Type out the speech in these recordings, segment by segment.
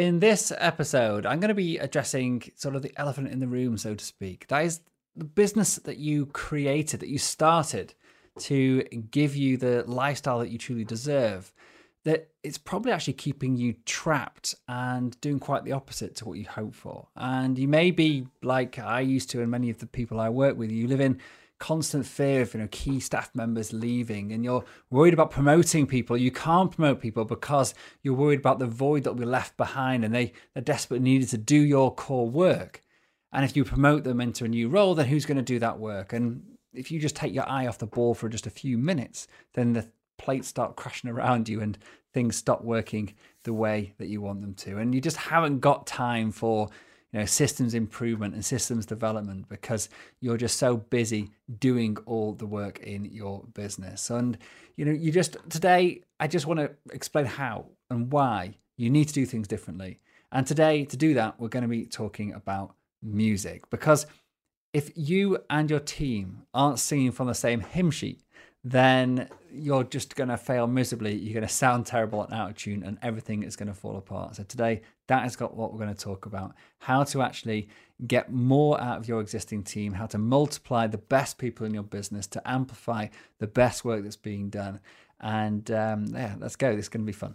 In this episode, I'm going to be addressing sort of the elephant in the room, so to speak. That is the business that you created, that you started to give you the lifestyle that you truly deserve. That it's probably actually keeping you trapped and doing quite the opposite to what you hope for. And you may be like I used to, and many of the people I work with, you live in constant fear of you know key staff members leaving and you're worried about promoting people. You can't promote people because you're worried about the void that be left behind and they they're desperately needed to do your core work. And if you promote them into a new role then who's going to do that work? And if you just take your eye off the ball for just a few minutes then the plates start crashing around you and things stop working the way that you want them to. And you just haven't got time for you know systems improvement and systems development because you're just so busy doing all the work in your business. And you know you just today i just want to explain how and why you need to do things differently. And today to do that we're going to be talking about music because if you and your team aren't singing from the same hymn sheet then you're just going to fail miserably. You're going to sound terrible and out of tune, and everything is going to fall apart. So, today, that is got what we're going to talk about how to actually get more out of your existing team, how to multiply the best people in your business to amplify the best work that's being done. And um, yeah, let's go. This is going to be fun.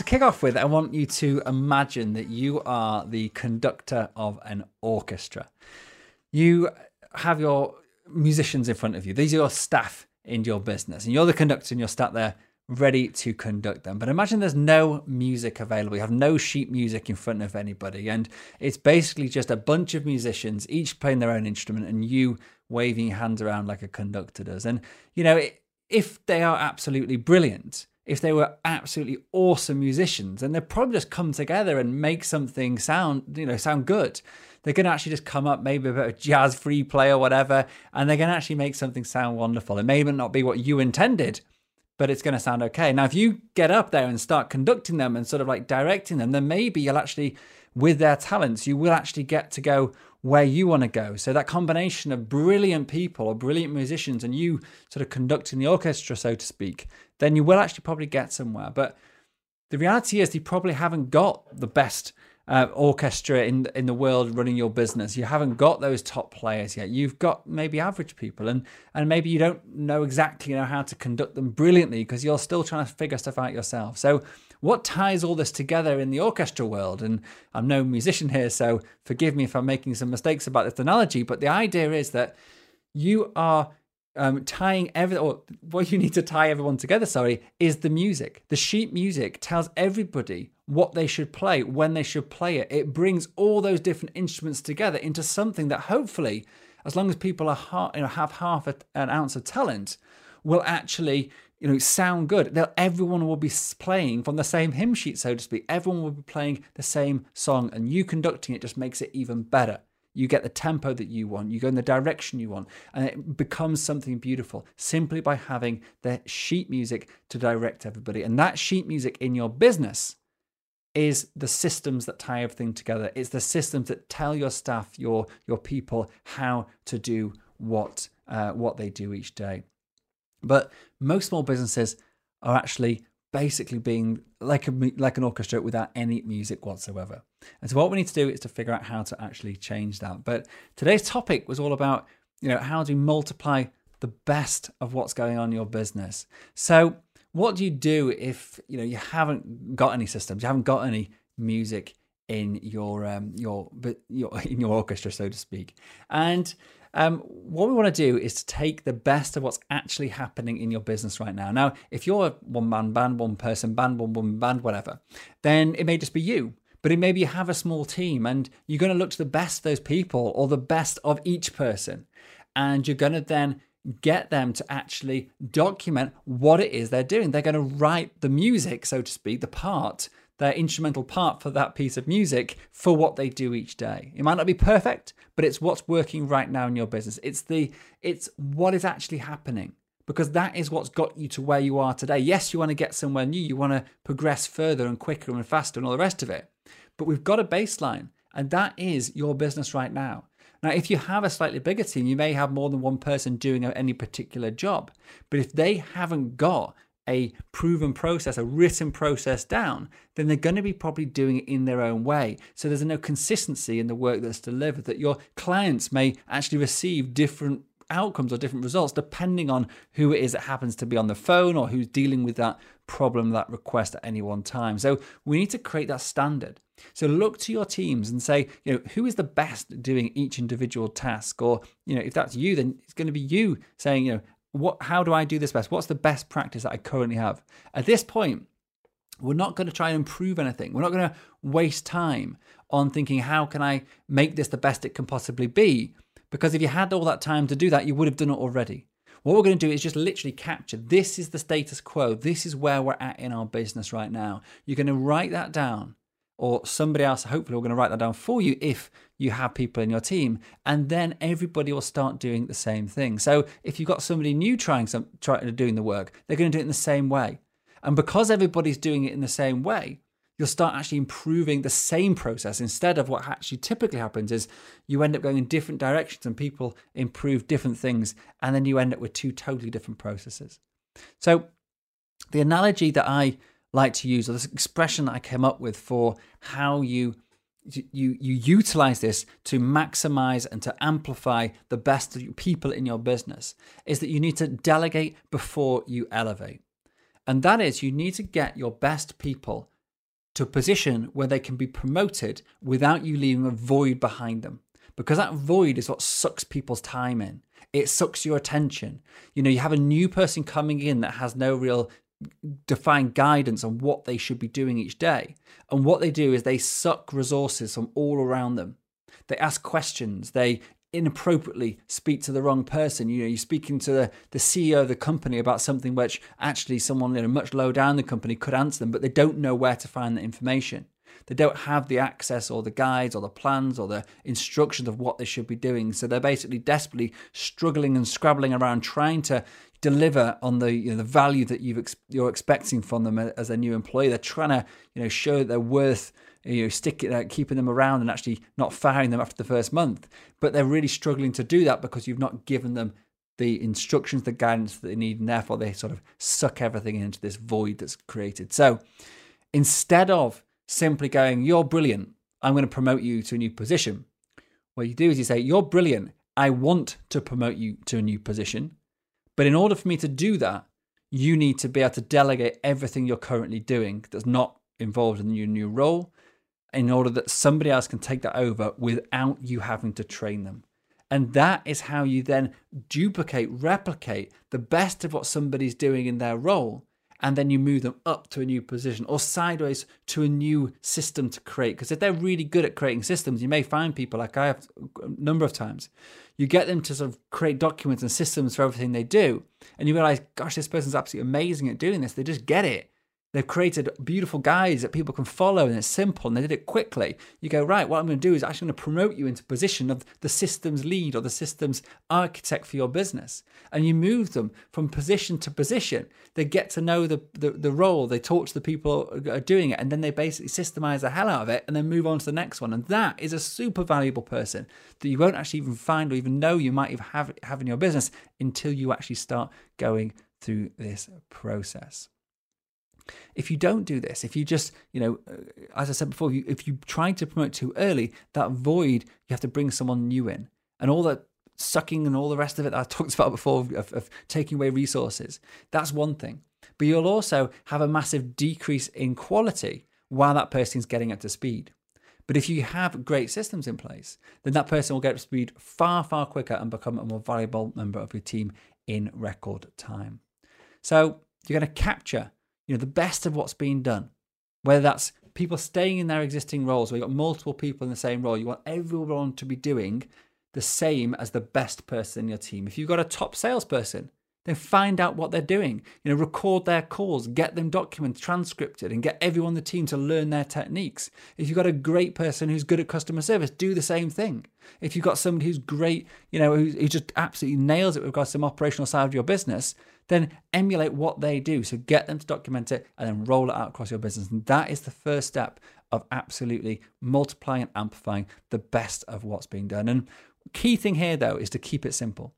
to kick off with, I want you to imagine that you are the conductor of an orchestra. You have your musicians in front of you, these are your staff in your business, and you're the conductor and you're sat there ready to conduct them. But imagine there's no music available. You have no sheet music in front of anybody. And it's basically just a bunch of musicians, each playing their own instrument, and you waving your hands around like a conductor does. And, you know, if they are absolutely brilliant, if they were absolutely awesome musicians, and they'd probably just come together and make something sound, you know, sound good. They're going to actually just come up, maybe a bit of jazz free play or whatever, and they're going to actually make something sound wonderful. It may not be what you intended, but it's going to sound okay. Now, if you get up there and start conducting them and sort of like directing them, then maybe you'll actually, with their talents, you will actually get to go where you want to go. So that combination of brilliant people or brilliant musicians and you sort of conducting the orchestra, so to speak, then you will actually probably get somewhere. But the reality is, you probably haven't got the best uh, orchestra in in the world running your business. You haven't got those top players yet. You've got maybe average people, and and maybe you don't know exactly you know how to conduct them brilliantly because you're still trying to figure stuff out yourself. So what ties all this together in the orchestra world? And I'm no musician here, so forgive me if I'm making some mistakes about this analogy. But the idea is that you are um, tying every or what you need to tie everyone together sorry is the music the sheet music tells everybody what they should play when they should play it it brings all those different instruments together into something that hopefully as long as people are you know, have half a, an ounce of talent will actually you know sound good They'll, everyone will be playing from the same hymn sheet so to speak everyone will be playing the same song and you conducting it just makes it even better you get the tempo that you want, you go in the direction you want, and it becomes something beautiful simply by having the sheet music to direct everybody. And that sheet music in your business is the systems that tie everything together. It's the systems that tell your staff, your your people, how to do what uh, what they do each day. But most small businesses are actually basically being like a like an orchestra without any music whatsoever. And so what we need to do is to figure out how to actually change that. But today's topic was all about, you know, how do you multiply the best of what's going on in your business. So what do you do if, you know, you haven't got any systems, you haven't got any music in your um your but your in your orchestra so to speak. And um, what we want to do is to take the best of what's actually happening in your business right now. Now, if you're a one man band, one person band, one woman band, whatever, then it may just be you. But it maybe you have a small team and you're going to look to the best of those people or the best of each person. And you're going to then get them to actually document what it is they're doing. They're going to write the music, so to speak, the part their instrumental part for that piece of music for what they do each day. It might not be perfect, but it's what's working right now in your business. It's the it's what is actually happening because that is what's got you to where you are today. Yes, you want to get somewhere new, you want to progress further and quicker and faster and all the rest of it. But we've got a baseline, and that is your business right now. Now, if you have a slightly bigger team, you may have more than one person doing any particular job. But if they haven't got a proven process, a written process down, then they're going to be probably doing it in their own way. So there's no consistency in the work that's delivered, that your clients may actually receive different outcomes or different results depending on who it is that happens to be on the phone or who's dealing with that problem, that request at any one time. So we need to create that standard. So look to your teams and say, you know, who is the best doing each individual task? Or, you know, if that's you, then it's going to be you saying, you know, what how do I do this best? What's the best practice that I currently have? At this point, we're not going to try and improve anything. We're not going to waste time on thinking, how can I make this the best it can possibly be? Because if you had all that time to do that, you would have done it already. What we're going to do is just literally capture this is the status quo. This is where we're at in our business right now. You're going to write that down or somebody else hopefully we're going to write that down for you if you have people in your team and then everybody will start doing the same thing. So if you've got somebody new trying some trying doing the work they're going to do it in the same way. And because everybody's doing it in the same way you'll start actually improving the same process instead of what actually typically happens is you end up going in different directions and people improve different things and then you end up with two totally different processes. So the analogy that i like to use, or this expression that I came up with for how you you you utilize this to maximize and to amplify the best people in your business is that you need to delegate before you elevate. And that is you need to get your best people to a position where they can be promoted without you leaving a void behind them. Because that void is what sucks people's time in. It sucks your attention. You know, you have a new person coming in that has no real define guidance on what they should be doing each day. And what they do is they suck resources from all around them. They ask questions, they inappropriately speak to the wrong person. You know, you're speaking to the, the CEO of the company about something which actually someone you know, much lower down the company could answer them, but they don't know where to find the information. They don't have the access or the guides or the plans or the instructions of what they should be doing. So they're basically desperately struggling and scrabbling around trying to deliver on the you know, the value that you've ex- you're expecting from them as a new employee. They're trying to you know show that they're worth you know sticking uh, keeping them around and actually not firing them after the first month. But they're really struggling to do that because you've not given them the instructions, the guidance that they need, and therefore they sort of suck everything into this void that's created. So instead of simply going, "You're brilliant," I'm going to promote you to a new position. What you do is you say, "You're brilliant. I want to promote you to a new position." But in order for me to do that, you need to be able to delegate everything you're currently doing that's not involved in your new role in order that somebody else can take that over without you having to train them. And that is how you then duplicate, replicate the best of what somebody's doing in their role and then you move them up to a new position or sideways to a new system to create. Because if they're really good at creating systems, you may find people like I have a number of times. You get them to sort of create documents and systems for everything they do, and you realize, gosh, this person's absolutely amazing at doing this. They just get it. They've created beautiful guides that people can follow and it's simple and they did it quickly. You go, right, what I'm going to do is actually going to promote you into position of the systems lead or the systems architect for your business. And you move them from position to position. They get to know the, the, the role, they talk to the people who are doing it, and then they basically systemize the hell out of it and then move on to the next one. And that is a super valuable person that you won't actually even find or even know you might even have, have in your business until you actually start going through this process. If you don't do this, if you just, you know, uh, as I said before, if you, try to promote too early, that void, you have to bring someone new in. And all that sucking and all the rest of it that I talked about before of, of taking away resources, that's one thing. But you'll also have a massive decrease in quality while that person's getting up to speed. But if you have great systems in place, then that person will get up to speed far, far quicker and become a more valuable member of your team in record time. So you're going to capture you know, the best of what's being done. Whether that's people staying in their existing roles, where you've got multiple people in the same role, you want everyone to be doing the same as the best person in your team. If you've got a top salesperson, Then find out what they're doing. You know, record their calls, get them documented, transcripted, and get everyone on the team to learn their techniques. If you've got a great person who's good at customer service, do the same thing. If you've got somebody who's great, you know, who, who just absolutely nails it with regards to some operational side of your business, then emulate what they do. So get them to document it and then roll it out across your business. And that is the first step of absolutely multiplying and amplifying the best of what's being done. And key thing here though is to keep it simple.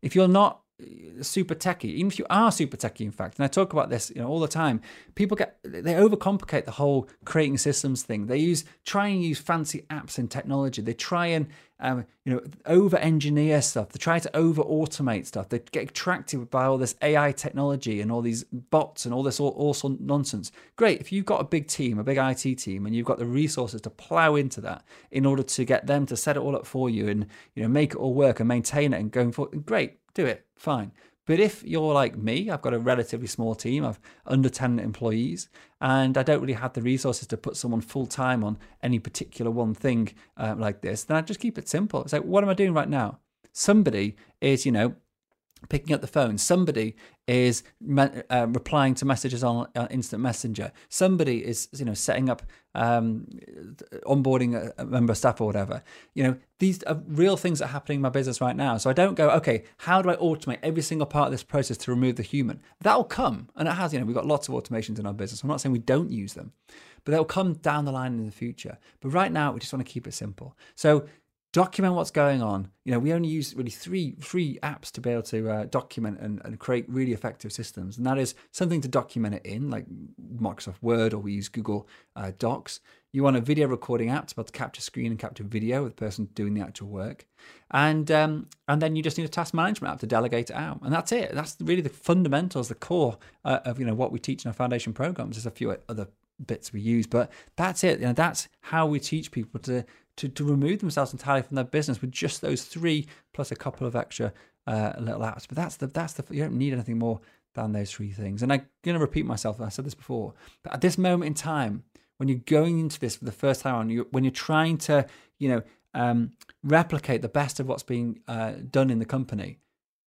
If you're not uh, super techie, even if you are super techie, in fact, and I talk about this, you know, all the time. People get they overcomplicate the whole creating systems thing. They use try and use fancy apps and technology. They try and um, you know over engineer stuff. They try to over automate stuff. They get attracted by all this AI technology and all these bots and all this all, all nonsense. Great if you've got a big team, a big IT team, and you've got the resources to plow into that in order to get them to set it all up for you and you know make it all work and maintain it and going forward. Great, do it fine. But if you're like me, I've got a relatively small team, I've under 10 employees, and I don't really have the resources to put someone full time on any particular one thing uh, like this, then I just keep it simple. It's like, what am I doing right now? Somebody is, you know, picking up the phone. Somebody is uh, replying to messages on uh, instant messenger. Somebody is, you know, setting up um, onboarding a, a, member of staff or whatever. You know, these are real things that are happening in my business right now. So I don't go, okay, how do I automate every single part of this process to remove the human? That'll come, and it has. You know, we've got lots of automations in our business. I'm not saying we don't use them, but they'll come down the line in the future. But right now, we just want to keep it simple. So document what's going on. You know, we only use really three three apps to be able to uh, document and, and create really effective systems, and that is something to document it in, like Microsoft Word, or we use Google uh, Docs. You want a video recording app to be able to capture screen and capture video with the person doing the actual work, and um, and then you just need a task management app to delegate it out, and that's it. That's really the fundamentals, the core uh, of you know what we teach in our foundation programs. There's a few other bits we use, but that's it. You know, that's how we teach people to to, to remove themselves entirely from their business with just those three plus a couple of extra uh, little apps. But that's the that's the you don't need anything more than those three things. And I'm going to repeat myself. I said this before, but at this moment in time, when you're going into this for the first time on, you when you're trying to you know um, replicate the best of what's being uh, done in the company,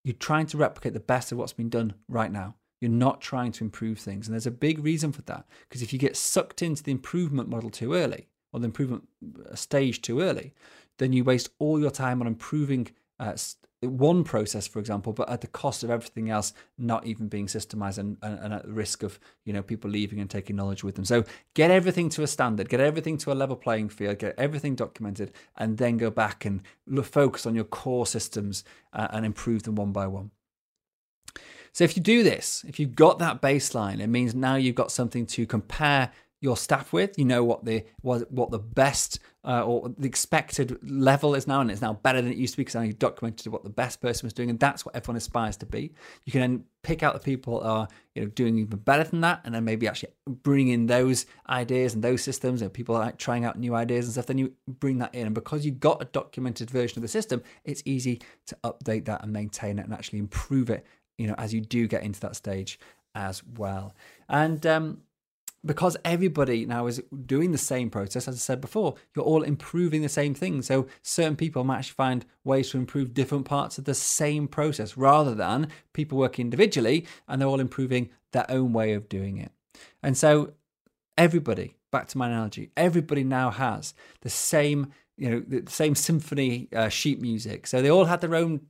you're trying to replicate the best of what's been done right now. You're not trying to improve things. And there's a big reason for that. Because if you get sucked into the improvement model too early, or the improvement uh, stage too early, then you waste all your time on improving uh, one process, for example, but at the cost of everything else not even being systemized and, and, and, at the risk of you know people leaving and taking knowledge with them. So get everything to a standard, get everything to a level playing field, get everything documented, and then go back and look, focus on your core systems uh, and improve them one by one. So if you do this, if you've got that baseline, it means now you've got something to compare your staff with. You know what the what, what the best uh, or the expected level is now, and it's now better than it used to be because now you've documented what the best person was doing, and that's what everyone aspires to be. You can then pick out the people that are you know doing even better than that, and then maybe actually bring in those ideas and those systems, and people are like trying out new ideas and stuff. Then you bring that in, and because you've got a documented version of the system, it's easy to update that and maintain it and actually improve it. You know, as you do get into that stage as well, and um, because everybody now is doing the same process, as I said before, you're all improving the same thing. So certain people might actually find ways to improve different parts of the same process rather than people working individually and they're all improving their own way of doing it. And so everybody, back to my analogy, everybody now has the same, you know, the same symphony uh, sheet music. So they all had their own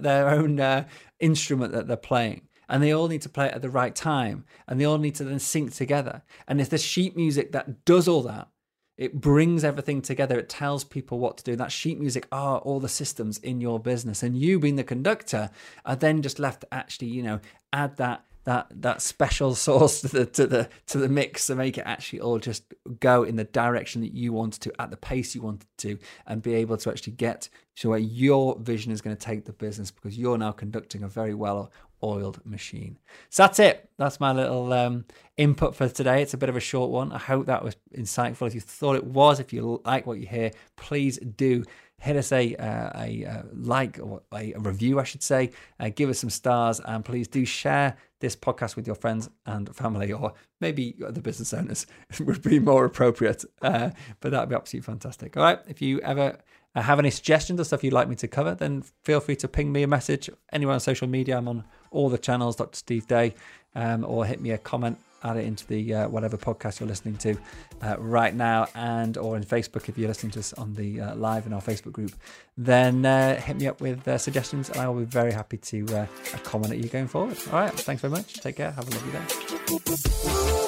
their own uh, instrument that they're playing and they all need to play it at the right time and they all need to then sync together. And it's the sheet music that does all that, it brings everything together. It tells people what to do. That sheet music are all the systems in your business, and you, being the conductor, are then just left to actually, you know, add that that that special sauce to the to the to the mix to make it actually all just go in the direction that you wanted to at the pace you wanted to and be able to actually get to where your vision is going to take the business because you're now conducting a very well oiled machine. So that's it. That's my little um, input for today. It's a bit of a short one. I hope that was insightful. If you thought it was, if you like what you hear, please do hit us a, uh, a, a, like or a, review, I should say. Uh, give us some stars and please do share this podcast with your friends and family, or maybe the business owners would be more appropriate. Uh, but that would be absolutely fantastic. All right. If you ever uh, have any suggestions or stuff you'd like me to cover, then feel free to ping me a message anywhere on social media. I'm on all the channels, Dr. Steve Day, um, or hit me a comment add it into the uh, whatever podcast you're listening to uh, right now and or in facebook if you're listening to us on the uh, live in our facebook group. Then uh, hit me up with suggestions and i will be very happy to uh, accommodate you going forward. All right. Thanks very much. Take care. Have a lovely day